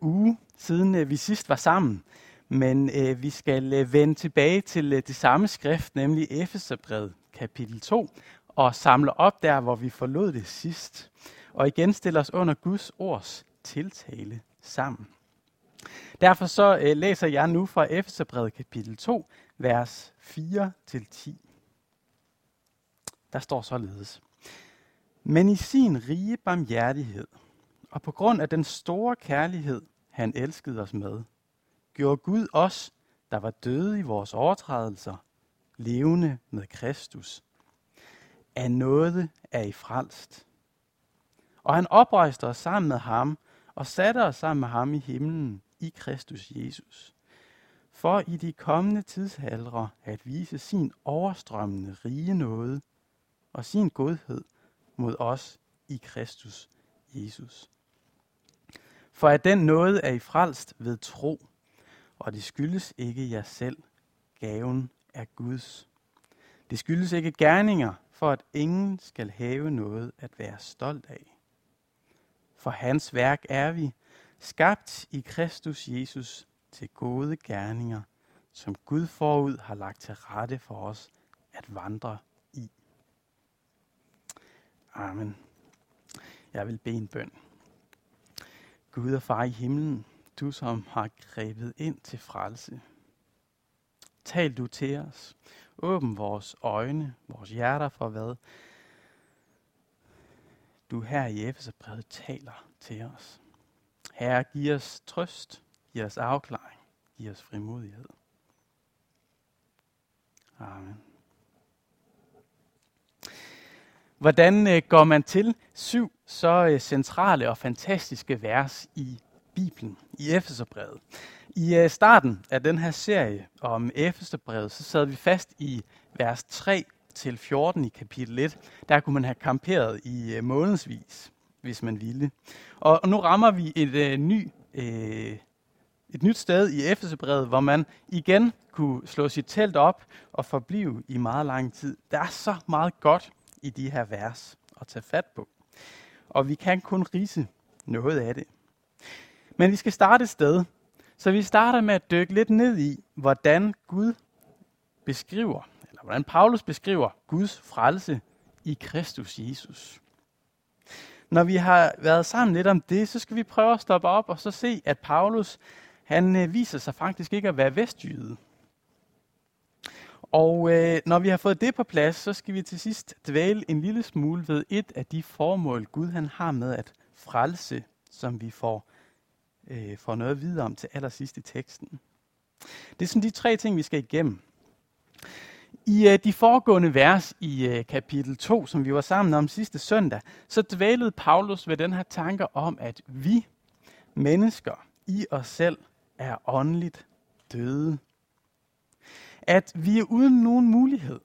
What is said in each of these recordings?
uge siden øh, vi sidst var sammen, men øh, vi skal øh, vende tilbage til øh, det samme skrift, nemlig Efeserbrevet kapitel 2, og samle op der, hvor vi forlod det sidst, og igen stille os under Guds ords tiltale sammen. Derfor så øh, læser jeg nu fra Efeserbrevet kapitel 2, vers 4-10. Der står således. Men i sin rige barmhjertighed, og på grund af den store kærlighed, han elskede os med, gjorde Gud os, der var døde i vores overtrædelser, levende med Kristus. Af noget er I frelst. Og han oprejste os sammen med ham, og satte os sammen med ham i himlen i Kristus Jesus. For i de kommende tidshalre at vise sin overstrømmende rige nåde og sin godhed mod os i Kristus Jesus. For at den nåde er I frelst ved tro, og det skyldes ikke jer selv. Gaven er Guds. Det skyldes ikke gerninger, for at ingen skal have noget at være stolt af. For hans værk er vi, skabt i Kristus Jesus til gode gerninger, som Gud forud har lagt til rette for os at vandre i. Amen. Jeg vil bede en bøn. Gud og far i himlen, du som har grebet ind til frelse. Tal du til os. Åbn vores øjne, vores hjerter for hvad du her i Efeserbrevet taler til os. Herre, giv os trøst, giv os afklaring, giv os frimodighed. Amen. Hvordan øh, går man til syv så øh, centrale og fantastiske vers i Bibelen, i Efeserbrevet? I øh, starten af den her serie om Efeserbrevet, så sad vi fast i vers 3 til 14 i kapitel 1. Der kunne man have kamperet i månedsvis, hvis man ville. Og, nu rammer vi et, øh, ny, øh, et nyt sted i Efeserbrevet, hvor man igen kunne slå sit telt op og forblive i meget lang tid. Der er så meget godt i de her vers at tage fat på. Og vi kan kun rise noget af det. Men vi skal starte et sted. Så vi starter med at dykke lidt ned i, hvordan Gud beskriver, eller hvordan Paulus beskriver Guds frelse i Kristus Jesus. Når vi har været sammen lidt om det, så skal vi prøve at stoppe op og så se, at Paulus han øh, viser sig faktisk ikke at være vestjyde. Og øh, når vi har fået det på plads, så skal vi til sidst dvæle en lille smule ved et af de formål, Gud han har med at frelse, som vi får, øh, får noget videre om til allersidst i teksten. Det er sådan de tre ting, vi skal igennem. I øh, de foregående vers i øh, kapitel 2, som vi var sammen om sidste søndag, så dvælede Paulus ved den her tanke om, at vi mennesker i os selv er åndeligt døde at vi er uden nogen mulighed,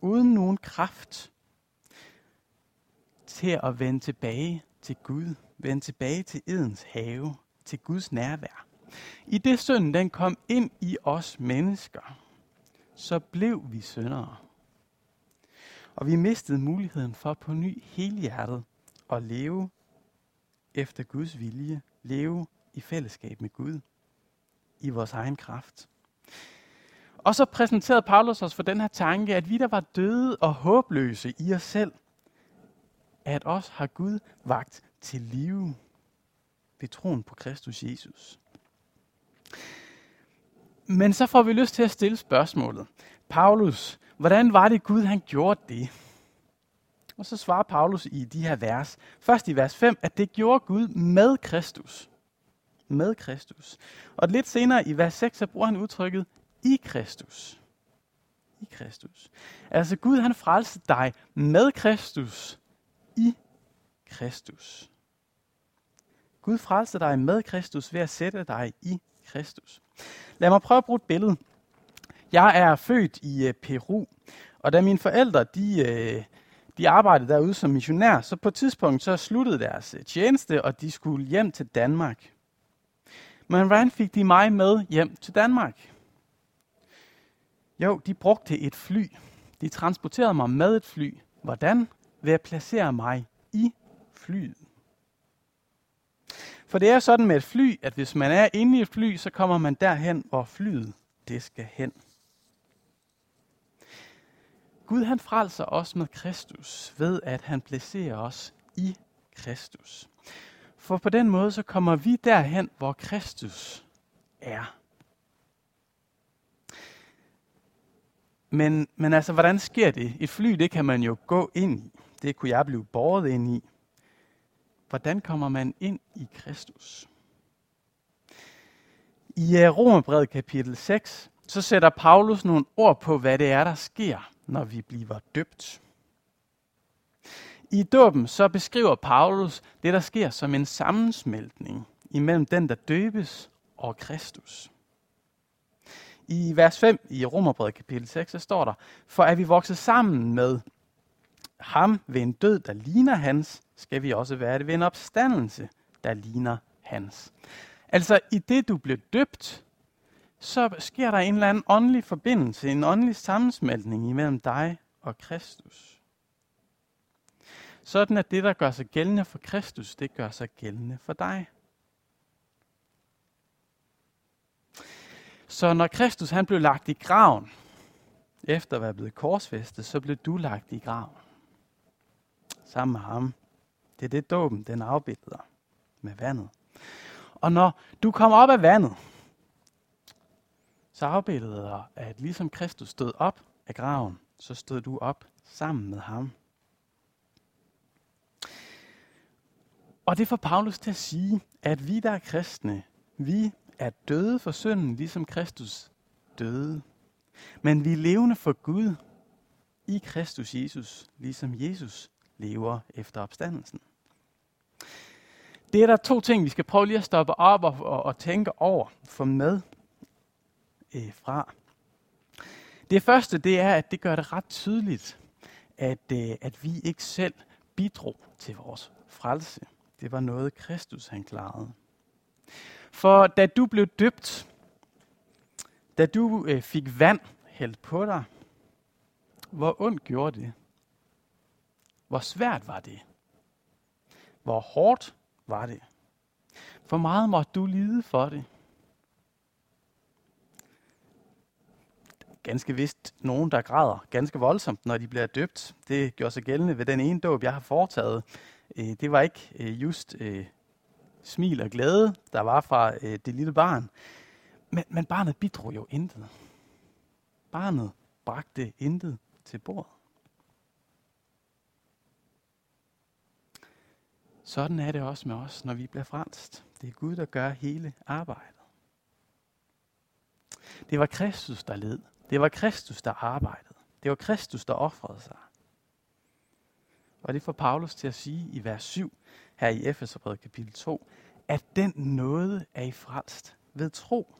uden nogen kraft til at vende tilbage til Gud, vende tilbage til Edens have, til Guds nærvær. I det synd, den kom ind i os mennesker, så blev vi syndere. Og vi mistede muligheden for på ny hele hjertet at leve efter Guds vilje, leve i fællesskab med Gud, i vores egen kraft. Og så præsenterede Paulus os for den her tanke, at vi der var døde og håbløse i os selv, at os har Gud vagt til live ved troen på Kristus Jesus. Men så får vi lyst til at stille spørgsmålet. Paulus, hvordan var det Gud, han gjorde det? Og så svarer Paulus i de her vers. Først i vers 5, at det gjorde Gud med Kristus. Med Kristus. Og lidt senere i vers 6, så bruger han udtrykket i Kristus. I Kristus. Altså Gud han frelste dig med Kristus. I Kristus. Gud frelste dig med Kristus ved at sætte dig i Kristus. Lad mig prøve at bruge et billede. Jeg er født i øh, Peru, og da mine forældre de, øh, de arbejdede derude som missionær, så på et tidspunkt så sluttede deres øh, tjeneste, og de skulle hjem til Danmark. Men hvordan fik de mig med hjem til Danmark? Jo, de brugte et fly. De transporterede mig med et fly. Hvordan? Ved at placere mig i flyet. For det er sådan med et fly, at hvis man er inde i et fly, så kommer man derhen, hvor flyet det skal hen. Gud han frelser os med Kristus ved, at han placerer os i Kristus. For på den måde så kommer vi derhen, hvor Kristus er. Men, men altså, hvordan sker det? Et fly, det kan man jo gå ind i. Det kunne jeg blive båret ind i. Hvordan kommer man ind i Kristus? I Romerbrevet kapitel 6, så sætter Paulus nogle ord på, hvad det er, der sker, når vi bliver døbt. I dåben så beskriver Paulus det, der sker som en sammensmeltning imellem den, der døbes, og Kristus. I vers 5 i Romerbrevet kapitel 6, så står der, for er vi vokset sammen med ham ved en død, der ligner hans, skal vi også være det ved en opstandelse, der ligner hans. Altså i det, du blev døbt, så sker der en eller anden åndelig forbindelse, en åndelig sammensmeltning imellem dig og Kristus. Sådan at det, der gør sig gældende for Kristus, det gør sig gældende for dig. Så når Kristus han blev lagt i graven, efter at være blevet korsfæstet, så blev du lagt i graven. Sammen med ham. Det er det dåben, den afbilder med vandet. Og når du kommer op af vandet, så afbilleder at ligesom Kristus stod op af graven, så stod du op sammen med ham. Og det får Paulus til at sige, at vi, der er kristne, vi er døde for synden, ligesom Kristus døde. Men vi er levende for Gud i Kristus Jesus, ligesom Jesus lever efter opstandelsen. Det er der to ting, vi skal prøve lige at stoppe op og, og, og tænke over, få med øh, fra. Det første, det er, at det gør det ret tydeligt, at, øh, at vi ikke selv bidrog til vores frelse. Det var noget, Kristus han klarede. For da du blev døbt, da du øh, fik vand hældt på dig, hvor ondt gjorde det? Hvor svært var det? Hvor hårdt var det? For meget måtte du lide for det. Ganske vist nogen, der græder ganske voldsomt, når de bliver døbt. Det gjorde sig gældende ved den ene dåb, jeg har foretaget. Øh, det var ikke øh, just øh, smil og glæde, der var fra øh, det lille barn. Men, men barnet bidrog jo intet. Barnet bragte intet til bordet. Sådan er det også med os, når vi bliver frelst. Det er Gud, der gør hele arbejdet. Det var Kristus, der led. Det var Kristus, der arbejdede. Det var Kristus, der offrede sig. Og det får Paulus til at sige i vers 7 her i Efeserbrevet kapitel 2, at den nåde er i frelst ved tro.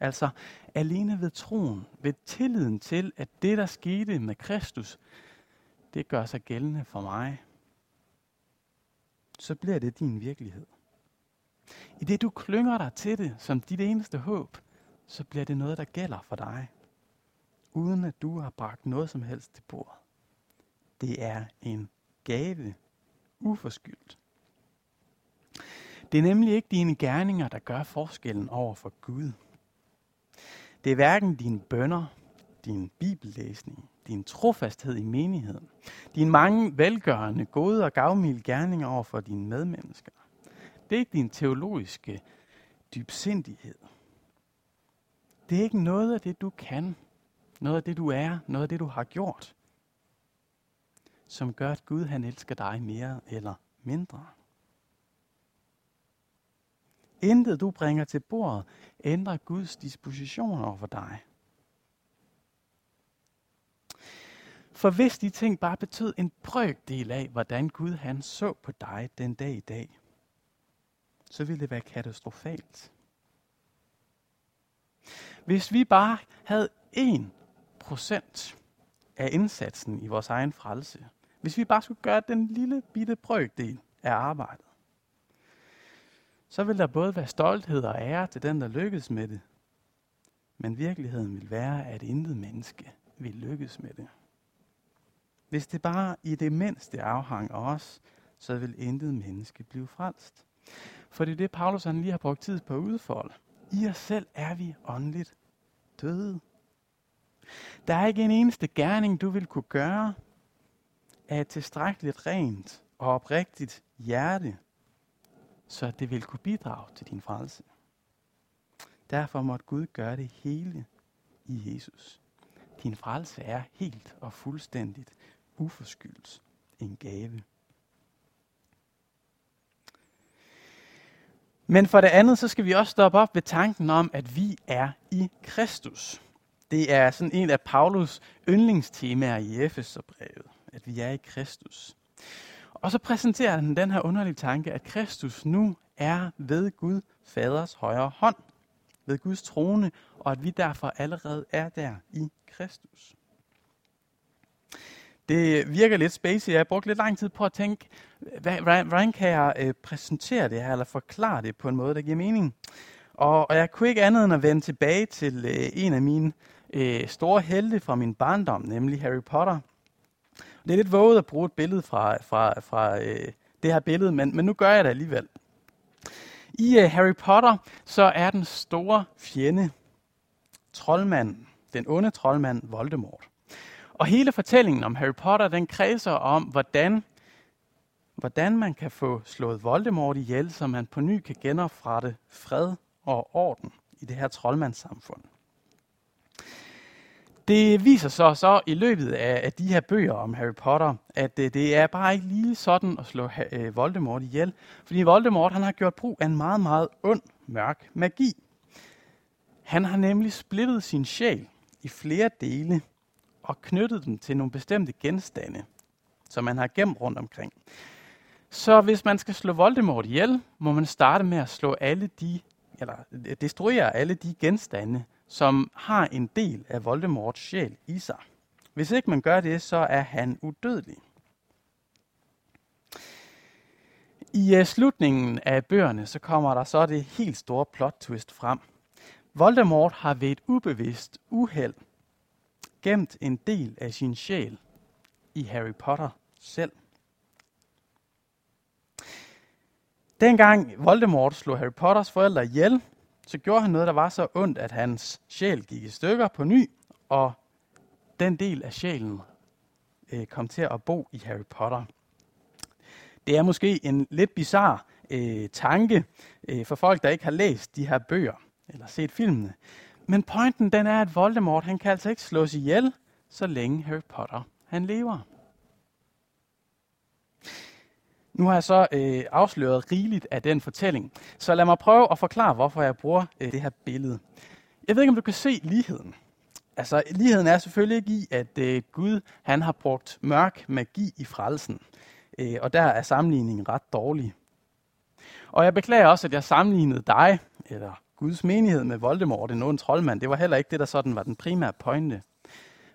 Altså alene ved troen, ved tilliden til, at det, der skete med Kristus, det gør sig gældende for mig. Så bliver det din virkelighed. I det du klynger dig til det som dit eneste håb, så bliver det noget, der gælder for dig. Uden at du har bragt noget som helst til bordet. Det er en gave, uforskyldt. Det er nemlig ikke dine gerninger, der gør forskellen over for Gud. Det er hverken dine bønder, din bibellæsning, din trofasthed i menigheden, dine mange velgørende, gode og gavmilde gerninger over for dine medmennesker. Det er ikke din teologiske dybsindighed. Det er ikke noget af det, du kan, noget af det, du er, noget af det, du har gjort, som gør, at Gud han elsker dig mere eller mindre. Intet du bringer til bordet ændrer Guds disposition over for dig. For hvis de ting bare betød en brøkdel af, hvordan Gud han så på dig den dag i dag, så ville det være katastrofalt. Hvis vi bare havde 1% af indsatsen i vores egen frelse, hvis vi bare skulle gøre den lille bitte brøkdel af arbejdet, så vil der både være stolthed og ære til den, der lykkes med det. Men virkeligheden vil være, at intet menneske vil lykkes med det. Hvis det bare i det mindste afhang af os, så vil intet menneske blive frelst. For det er det, Paulus han lige har brugt tid på at udfolde. I os selv er vi åndeligt døde. Der er ikke en eneste gerning, du vil kunne gøre af et tilstrækkeligt rent og oprigtigt hjerte, så det vil kunne bidrage til din frelse. Derfor måtte Gud gøre det hele i Jesus. Din frelse er helt og fuldstændigt uforskyldt en gave. Men for det andet, så skal vi også stoppe op ved tanken om, at vi er i Kristus. Det er sådan en af Paulus yndlingstemaer i Efeserbrevet, at vi er i Kristus. Og så præsenterer han den her underlige tanke, at Kristus nu er ved Gud Faders højre hånd, ved Guds trone, og at vi derfor allerede er der i Kristus. Det virker lidt spacey. Jeg har brugt lidt lang tid på at tænke, hvordan kan jeg øh, præsentere det her, eller forklare det på en måde, der giver mening. Og, og jeg kunne ikke andet end at vende tilbage til øh, en af mine øh, store helte fra min barndom, nemlig Harry Potter. Det er lidt våget at bruge et billede fra, fra, fra øh, det her billede, men, men nu gør jeg det alligevel. I øh, Harry Potter, så er den store fjende, troldmanden, den onde troldmand Voldemort. Og hele fortællingen om Harry Potter, den kredser om, hvordan, hvordan man kan få slået Voldemort ihjel, så man på ny kan genoprette fred og orden i det her troldmandssamfund. Det viser sig så i løbet af, af de her bøger om Harry Potter, at det, det er bare ikke lige sådan at slå øh, Voldemort ihjel. Fordi Voldemort han har gjort brug af en meget, meget ond, mørk magi. Han har nemlig splittet sin sjæl i flere dele og knyttet dem til nogle bestemte genstande, som man har gemt rundt omkring. Så hvis man skal slå Voldemort ihjel, må man starte med at slå alle de, eller øh, destruere alle de genstande, som har en del af Voldemorts sjæl i sig. Hvis ikke man gør det, så er han udødelig. I uh, slutningen af bøgerne, så kommer der så det helt store plot twist frem. Voldemort har ved et ubevidst uheld gemt en del af sin sjæl i Harry Potter selv. Dengang Voldemort slog Harry Potters forældre ihjel, så gjorde han noget, der var så ondt, at hans sjæl gik i stykker på ny, og den del af sjælen øh, kom til at bo i Harry Potter. Det er måske en lidt bizarre øh, tanke øh, for folk, der ikke har læst de her bøger eller set filmene. Men pointen den er, at Voldemort han kan altså ikke slås ihjel, så længe Harry Potter han lever. Nu har jeg så øh, afsløret rigeligt af den fortælling, så lad mig prøve at forklare, hvorfor jeg bruger øh, det her billede. Jeg ved ikke, om du kan se ligheden. Altså, ligheden er selvfølgelig ikke i, at øh, Gud han har brugt mørk magi i frelsen. Øh, og der er sammenligningen ret dårlig. Og jeg beklager også, at jeg sammenlignede dig, eller Guds menighed med Voldemort, en ond troldmand. Det var heller ikke det, der sådan var den primære pointe.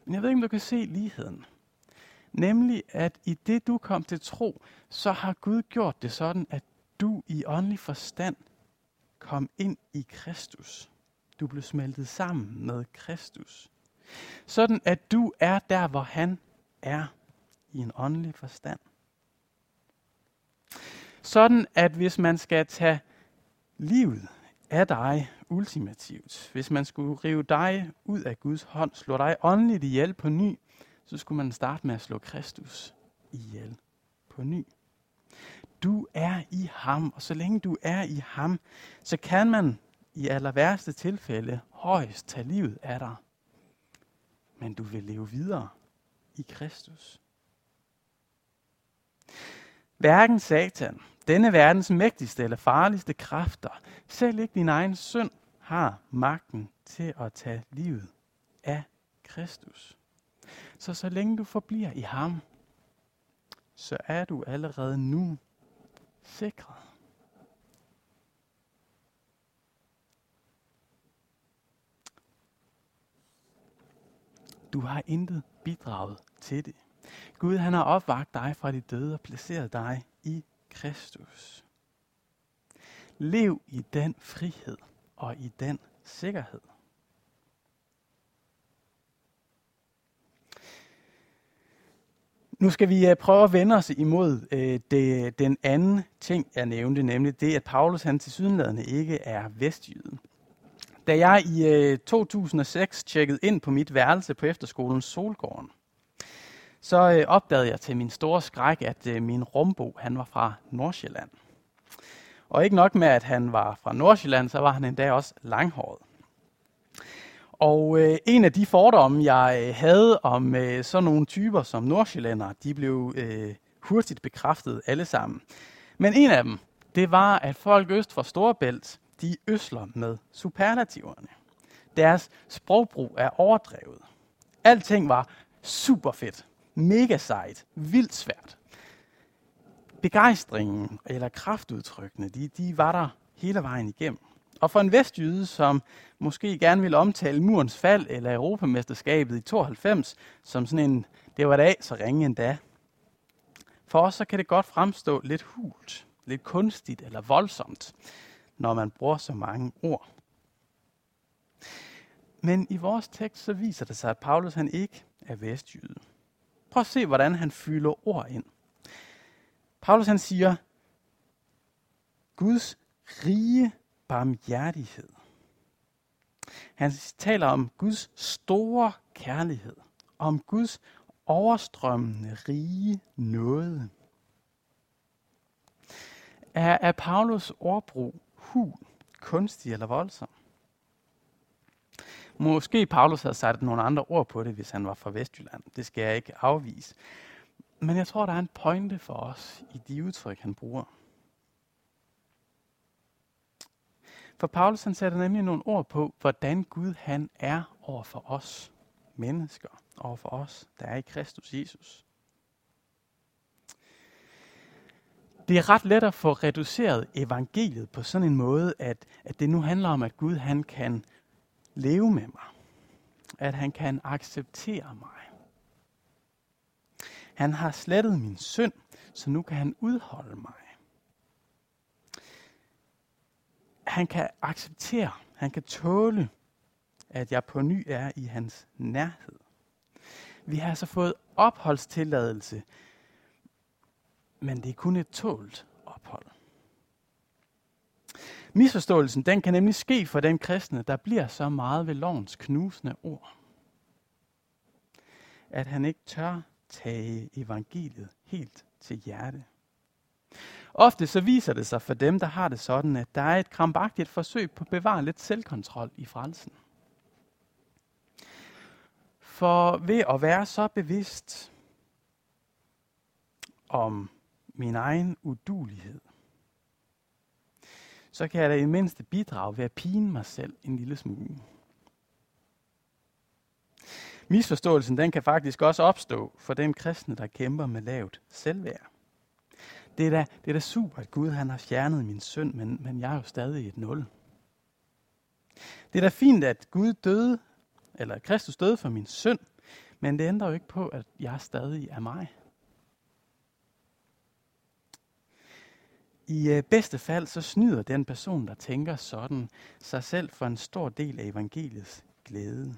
Men jeg ved ikke, om du kan se ligheden. Nemlig, at i det du kom til tro, så har Gud gjort det sådan, at du i åndelig forstand kom ind i Kristus. Du blev smeltet sammen med Kristus. Sådan at du er der, hvor han er i en åndelig forstand. Sådan at hvis man skal tage livet af dig ultimativt, hvis man skulle rive dig ud af Guds hånd, slå dig åndeligt ihjel på ny, så skulle man starte med at slå Kristus ihjel på ny. Du er i ham, og så længe du er i ham, så kan man i aller værste tilfælde højst tage livet af dig. Men du vil leve videre i Kristus. Hverken Satan, denne verdens mægtigste eller farligste kræfter, selv ikke din egen synd, har magten til at tage livet af Kristus. Så så længe du forbliver i ham, så er du allerede nu sikret. Du har intet bidraget til det. Gud han har opvagt dig fra de døde og placeret dig i Kristus. Lev i den frihed og i den sikkerhed. Nu skal vi øh, prøve at vende os imod øh, det, den anden ting, jeg nævnte, nemlig det, at Paulus han til sydenladende ikke er vestjyde. Da jeg i øh, 2006 tjekkede ind på mit værelse på efterskolen Solgården, så øh, opdagede jeg til min store skræk, at øh, min rumbo han var fra Nordsjælland. Og ikke nok med, at han var fra Nordsjælland, så var han endda også langhåret. Og øh, en af de fordomme, jeg øh, havde om øh, sådan nogle typer som nordsjællænder, de blev øh, hurtigt bekræftet alle sammen. Men en af dem, det var, at folk øst for Storebælt, de øsler med superlativerne. Deres sprogbrug er overdrevet. Alting var super fedt, mega sejt, vildt svært. Begejstringen eller kraftudtrykkene, de, de var der hele vejen igennem. Og for en vestjyde, som måske gerne vil omtale murens fald eller Europamesterskabet i 92 som sådan en, det var dag, så ringe endda. For os så kan det godt fremstå lidt hult, lidt kunstigt eller voldsomt, når man bruger så mange ord. Men i vores tekst så viser det sig, at Paulus han ikke er vestjyde. Prøv at se, hvordan han fylder ord ind. Paulus han siger, Guds rige barmhjertighed. Han taler om Guds store kærlighed, om Guds overstrømmende rige nåde. Er, er Paulus ordbrug hul, kunstig eller voldsom? Måske Paulus havde sat nogle andre ord på det, hvis han var fra Vestjylland. Det skal jeg ikke afvise. Men jeg tror, der er en pointe for os i de udtryk, han bruger. For Paulus han sætter nemlig nogle ord på, hvordan Gud han er over for os mennesker, over for os, der er i Kristus Jesus. Det er ret let at få reduceret evangeliet på sådan en måde, at, at det nu handler om, at Gud han kan leve med mig. At han kan acceptere mig. Han har slettet min synd, så nu kan han udholde mig. Han kan acceptere, han kan tåle, at jeg på ny er i hans nærhed. Vi har så fået opholdstilladelse, men det er kun et tålt ophold. Misforståelsen den kan nemlig ske for den kristne, der bliver så meget ved lovens knusende ord, at han ikke tør tage evangeliet helt til hjerte. Ofte så viser det sig for dem, der har det sådan, at der er et krampagtigt forsøg på at bevare lidt selvkontrol i frelsen. For ved at være så bevidst om min egen udulighed, så kan jeg da i mindste bidrage ved at pine mig selv en lille smule. Misforståelsen den kan faktisk også opstå for den kristne, der kæmper med lavt selvværd det er da, det er da super, at Gud han har fjernet min synd, men, men jeg er jo stadig et nul. Det er da fint, at Gud døde, eller at Kristus døde for min synd, men det ændrer jo ikke på, at jeg stadig er mig. I øh, bedste fald så snyder den person, der tænker sådan, sig selv for en stor del af evangeliets glæde.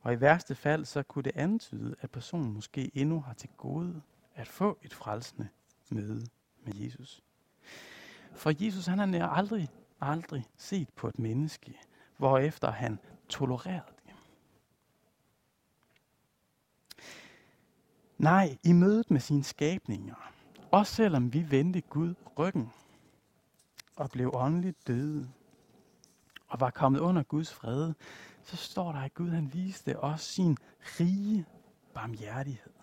Og i værste fald så kunne det antyde, at personen måske endnu har til gode at få et frelsende møde med Jesus. For Jesus han har aldrig, aldrig set på et menneske, hvorefter han tolererede det. Nej, i mødet med sine skabninger, også selvom vi vendte Gud ryggen og blev åndeligt døde og var kommet under Guds fred, så står der, at Gud han viste os sin rige barmhjertighed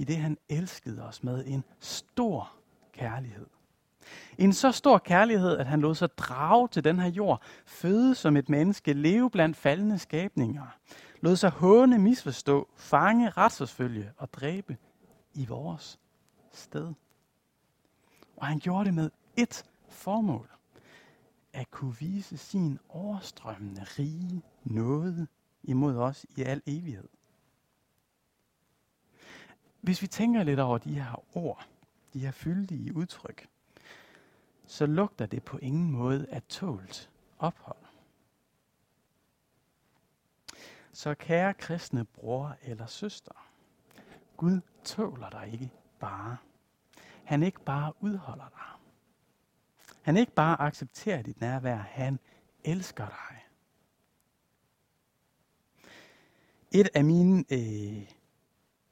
i det han elskede os med en stor kærlighed. En så stor kærlighed, at han lod sig drage til den her jord, føde som et menneske, leve blandt faldende skabninger, lod sig håne, misforstå, fange, retsforfølge og dræbe i vores sted. Og han gjorde det med ét formål. At kunne vise sin overstrømmende rige nåde imod os i al evighed. Hvis vi tænker lidt over de her ord, de her fyldige udtryk, så lugter det på ingen måde af tålt ophold. Så kære kristne bror eller søster, Gud tåler dig ikke bare. Han ikke bare udholder dig. Han ikke bare accepterer dit nærvær, han elsker dig. Et af mine øh,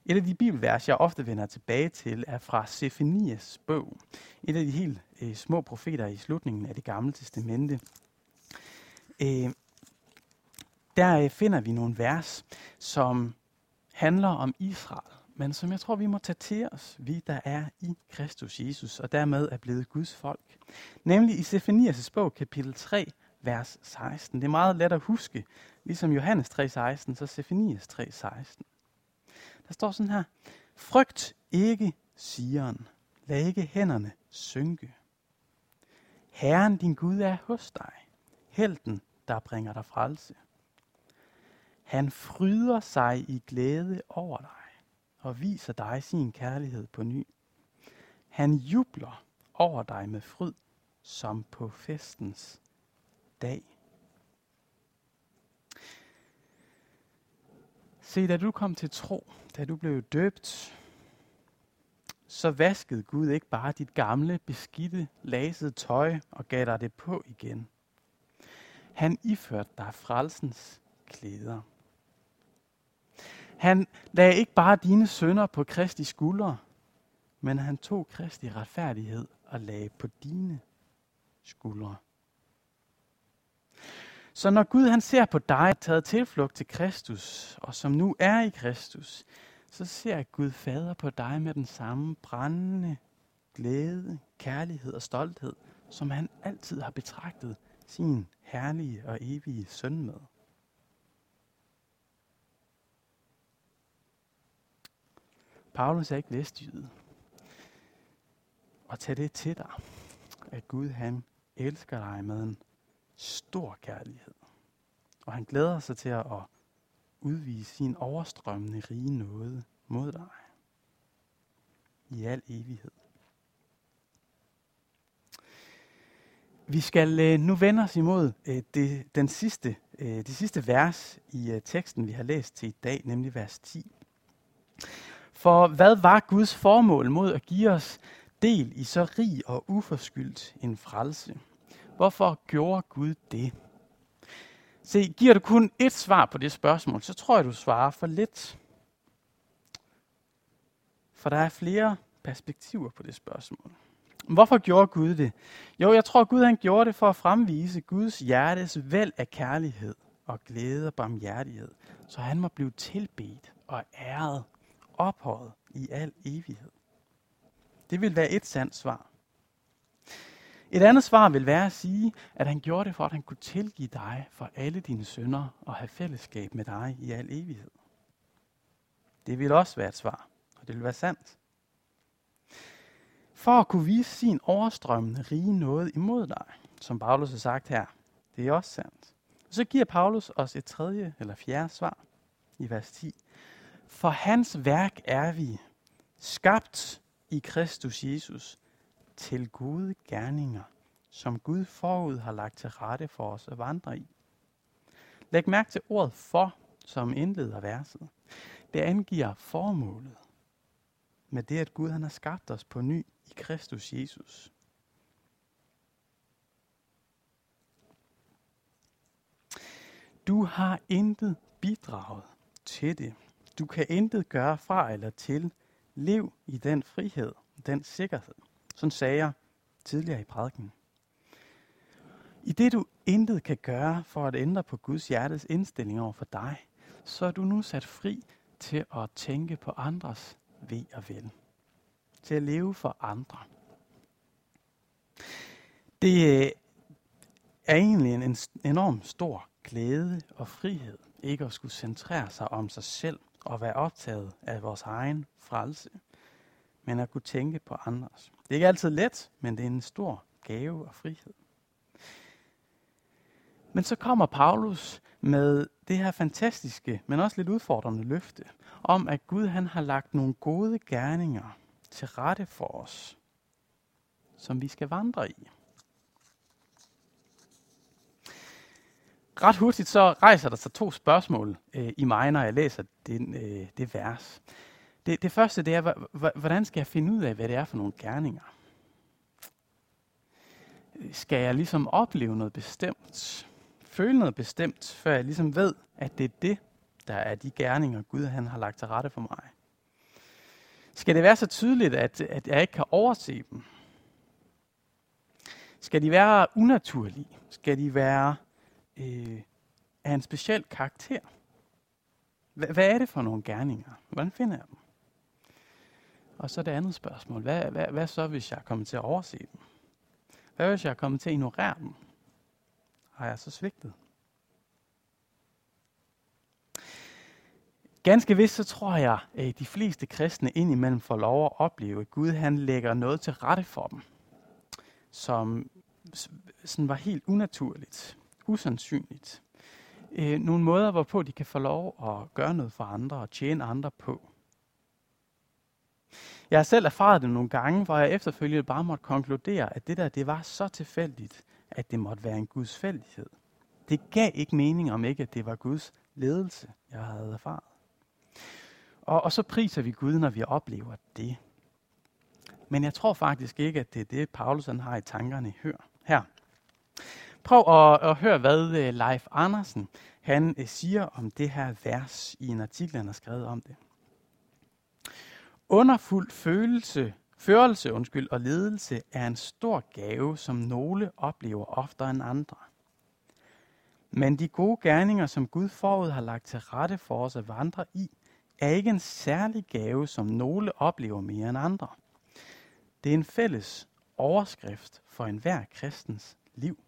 et af de bibelvers, jeg ofte vender tilbage til, er fra Sefanias bog. Et af de helt øh, små profeter i slutningen af det gamle testamente. Øh, der øh, finder vi nogle vers, som handler om Israel, men som jeg tror, vi må tage til os, vi der er i Kristus Jesus, og dermed er blevet Guds folk. Nemlig i Sefanias bog, kapitel 3, vers 16. Det er meget let at huske. Ligesom Johannes 3,16, så Sefanias 3,16. Der står sådan her. Frygt ikke sigeren. Lad ikke hænderne synke. Herren din Gud er hos dig. Helten, der bringer dig frelse. Han fryder sig i glæde over dig og viser dig sin kærlighed på ny. Han jubler over dig med fryd, som på festens dag. Se, da du kom til tro, da du blev døbt, så vaskede Gud ikke bare dit gamle, beskidte, lasede tøj og gav dig det på igen. Han iførte dig frelsens klæder. Han lagde ikke bare dine sønder på Kristi skuldre, men han tog Kristi retfærdighed og lagde på dine skuldre. Så når Gud han ser på dig, taget tilflugt til Kristus, og som nu er i Kristus, så ser Gud Fader på dig med den samme brændende glæde, kærlighed og stolthed, som han altid har betragtet sin herlige og evige søn med. Paulus er ikke vestjyde. Og tag det til dig, at Gud han elsker dig med en stor kærlighed. Og han glæder sig til at udvise sin overstrømmende rige nåde mod dig. I al evighed. Vi skal øh, nu vende os imod øh, det, den sidste, øh, det sidste vers i teksten, vi har læst til i dag, nemlig vers 10. For hvad var Guds formål mod at give os del i så rig og uforskyldt en frelse? Hvorfor gjorde Gud det? Se, giver du kun et svar på det spørgsmål, så tror jeg, du svarer for lidt. For der er flere perspektiver på det spørgsmål. Hvorfor gjorde Gud det? Jo, jeg tror, Gud han gjorde det for at fremvise Guds hjertes væld af kærlighed og glæde og barmhjertighed, så han må blive tilbedt og æret, ophøjet i al evighed. Det vil være et sandt svar. Et andet svar vil være at sige, at han gjorde det for, at han kunne tilgive dig for alle dine synder og have fællesskab med dig i al evighed. Det vil også være et svar, og det vil være sandt. For at kunne vise sin overstrømmende rige noget imod dig, som Paulus har sagt her, det er også sandt. Så giver Paulus os et tredje eller fjerde svar i vers 10. For hans værk er vi, skabt i Kristus Jesus, til gode gerninger, som Gud forud har lagt til rette for os at vandre i. Læg mærke til ordet for, som indleder verset. Det angiver formålet med det, at Gud han har skabt os på ny i Kristus Jesus. Du har intet bidraget til det. Du kan intet gøre fra eller til. Lev i den frihed, den sikkerhed. Sådan sagde jeg tidligere i prædiken. I det du intet kan gøre for at ændre på Guds hjertes indstilling over for dig, så er du nu sat fri til at tænke på andres ved og vel. Til at leve for andre. Det øh, er egentlig en enorm stor glæde og frihed, ikke at skulle centrere sig om sig selv og være optaget af vores egen frelse men at kunne tænke på andres. Det er ikke altid let, men det er en stor gave og frihed. Men så kommer Paulus med det her fantastiske, men også lidt udfordrende løfte, om at Gud han har lagt nogle gode gerninger til rette for os, som vi skal vandre i. Ret hurtigt så rejser der sig to spørgsmål øh, i mig, når jeg læser den, øh, det vers. Det, det første, det er, hvordan skal jeg finde ud af, hvad det er for nogle gerninger? Skal jeg ligesom opleve noget bestemt? Føle noget bestemt, før jeg ligesom ved, at det er det, der er de gerninger, Gud han har lagt til rette for mig? Skal det være så tydeligt, at, at jeg ikke kan overse dem? Skal de være unaturlige? Skal de være øh, af en speciel karakter? H- hvad er det for nogle gerninger? Hvordan finder jeg dem? Og så det andet spørgsmål. Hvad, hvad, hvad så, hvis jeg kommer til at overse dem? Hvad hvis jeg kommer til at ignorere dem? Har jeg så svigtet? Ganske vist så tror jeg, at de fleste kristne indimellem får lov at opleve, at Gud han lægger noget til rette for dem, som sådan var helt unaturligt, usandsynligt. Øh, nogle måder, hvorpå de kan få lov at gøre noget for andre og tjene andre på. Jeg har selv erfaret det nogle gange, hvor jeg efterfølgende bare måtte konkludere, at det der det var så tilfældigt, at det måtte være en Guds fældighed. Det gav ikke mening om ikke, at det var Guds ledelse, jeg havde erfaret. Og, og så priser vi Gud, når vi oplever det. Men jeg tror faktisk ikke, at det er det, Paulus han har i tankerne her. Prøv at, at høre, hvad øh, Leif Andersen han øh, siger om det her vers i en artikel, han har skrevet om det. Underfuld følelse, førelse undskyld, og ledelse er en stor gave, som nogle oplever oftere end andre. Men de gode gerninger, som Gud forud har lagt til rette for os at vandre i, er ikke en særlig gave, som nogle oplever mere end andre. Det er en fælles overskrift for enhver kristens liv.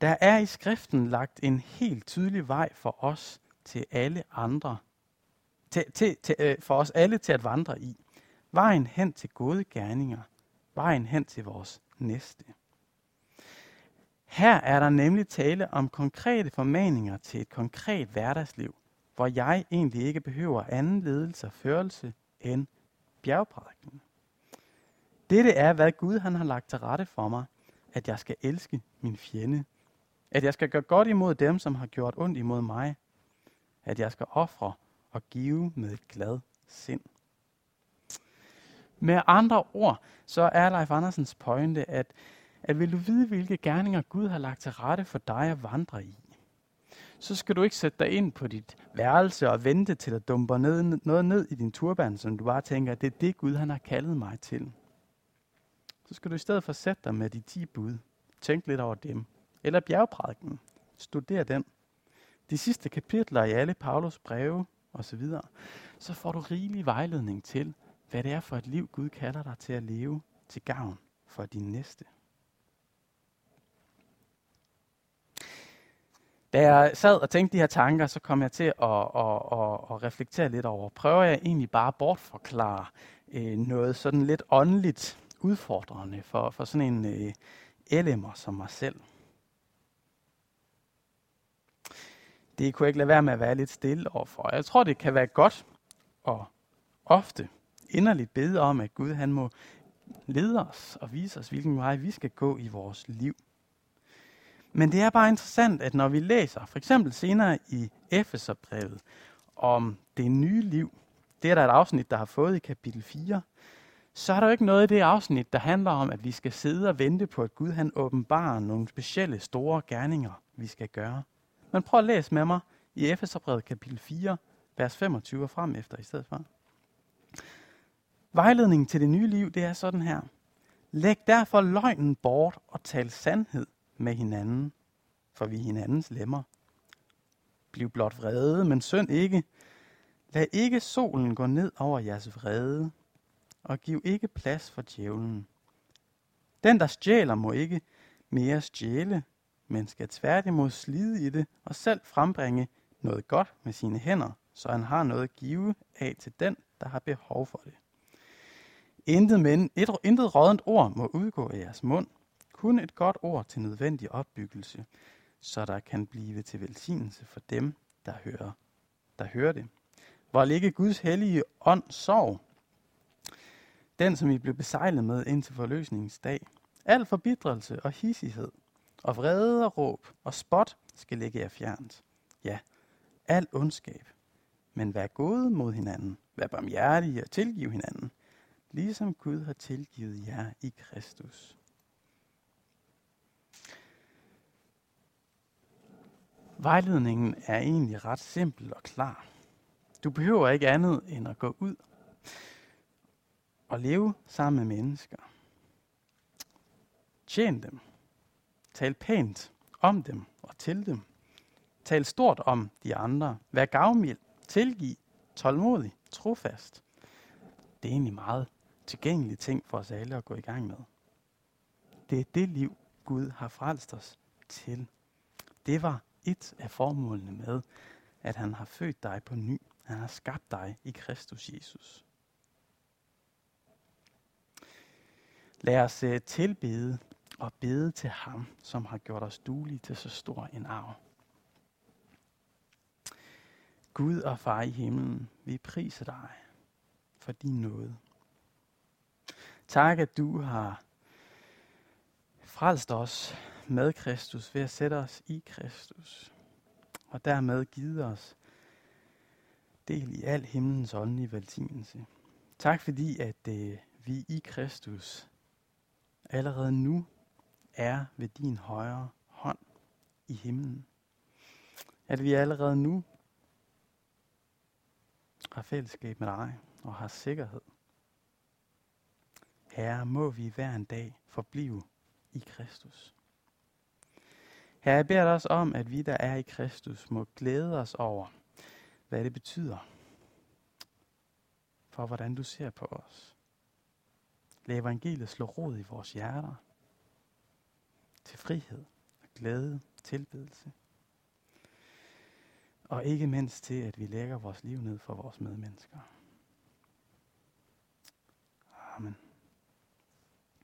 Der er i skriften lagt en helt tydelig vej for os til alle andre, til, til, til, øh, for os alle til at vandre i. Vejen hen til gode gerninger. Vejen hen til vores næste. Her er der nemlig tale om konkrete formaninger til et konkret hverdagsliv, hvor jeg egentlig ikke behøver anden ledelse og førelse end bjergprædiken. Dette er, hvad Gud han har lagt til rette for mig, at jeg skal elske min fjende. At jeg skal gøre godt imod dem, som har gjort ondt imod mig. At jeg skal ofre og give med et glad sind. Med andre ord, så er Leif Andersens pointe, at, at vil du vide, hvilke gerninger Gud har lagt til rette for dig at vandre i, så skal du ikke sætte dig ind på dit værelse og vente til at dumper ned, noget ned i din turban, som du bare tænker, at det er det Gud, han har kaldet mig til. Så skal du i stedet for sætte dig med de 10 bud. Tænk lidt over dem. Eller bjergprædiken. Studer den. De sidste kapitler i alle Paulus breve osv. Så, så får du rigelig vejledning til, hvad det er for et liv, Gud kalder dig til at leve til gavn for din næste. Da jeg sad og tænkte de her tanker, så kom jeg til at, at, at, at reflektere lidt over, prøver jeg egentlig bare at bortforklare øh, noget sådan lidt åndeligt udfordrende for, for sådan en øh, elemmer som mig selv. Det kunne jeg ikke lade være med at være lidt stille overfor. Jeg tror, det kan være godt og ofte inderligt bede om, at Gud han må lede os og vise os, hvilken vej vi skal gå i vores liv. Men det er bare interessant, at når vi læser, for eksempel senere i Efeserbrevet, om det nye liv, det er der et afsnit, der har fået i kapitel 4, så er der jo ikke noget i det afsnit, der handler om, at vi skal sidde og vente på, at Gud han åbenbarer nogle specielle store gerninger, vi skal gøre. Men prøv at læse med mig i Efeserbrevet kapitel 4, vers 25 og frem efter i stedet for. Vejledningen til det nye liv, det er sådan her. Læg derfor løgnen bort og tal sandhed med hinanden, for vi er hinandens lemmer. Bliv blot vrede, men synd ikke. Lad ikke solen gå ned over jeres vrede, og giv ikke plads for djævlen. Den, der stjæler, må ikke mere stjæle, men skal tværtimod slide i det og selv frembringe noget godt med sine hænder, så han har noget at give af til den, der har behov for det. Intet, men, et, intet rådent ord må udgå af jeres mund, kun et godt ord til nødvendig opbyggelse, så der kan blive til velsignelse for dem, der hører, der hører det. Hvor ligger Guds hellige ånd sorg, den som I blev besejlet med indtil forløsningens dag. Al forbidrelse og hissighed, og vrede og råb og spot skal ligge jer fjernt. Ja, al ondskab. men vær gode mod hinanden. Vær barmhjertige og tilgiv hinanden, ligesom Gud har tilgivet jer i Kristus. Vejledningen er egentlig ret simpel og klar. Du behøver ikke andet end at gå ud og leve sammen med mennesker. Tjen dem. Tal pænt om dem og til dem. Tal stort om de andre. Vær gavmild. Tilgiv. Tålmodig. Trofast. Det er egentlig meget tilgængelige ting for os alle at gå i gang med. Det er det liv, Gud har frelst os til. Det var et af formålene med, at han har født dig på ny. Han har skabt dig i Kristus Jesus. Lad os uh, tilbede og bede til ham, som har gjort os duelige til så stor en arv. Gud og far i himlen, vi priser dig for din nåde. Tak, at du har frelst os med Kristus ved at sætte os i Kristus. Og dermed givet os del i al himlens åndelige velsignelse. Tak fordi, at øh, vi i Kristus allerede nu er ved din højre hånd i himlen. At vi allerede nu har fællesskab med dig og har sikkerhed. Herre, må vi hver en dag forblive i Kristus. Herre, jeg beder dig også om, at vi, der er i Kristus, må glæde os over, hvad det betyder for, hvordan du ser på os. Lad evangeliet slå rod i vores hjerter til frihed og glæde, tilbedelse. Og ikke mindst til, at vi lægger vores liv ned for vores medmennesker. Amen.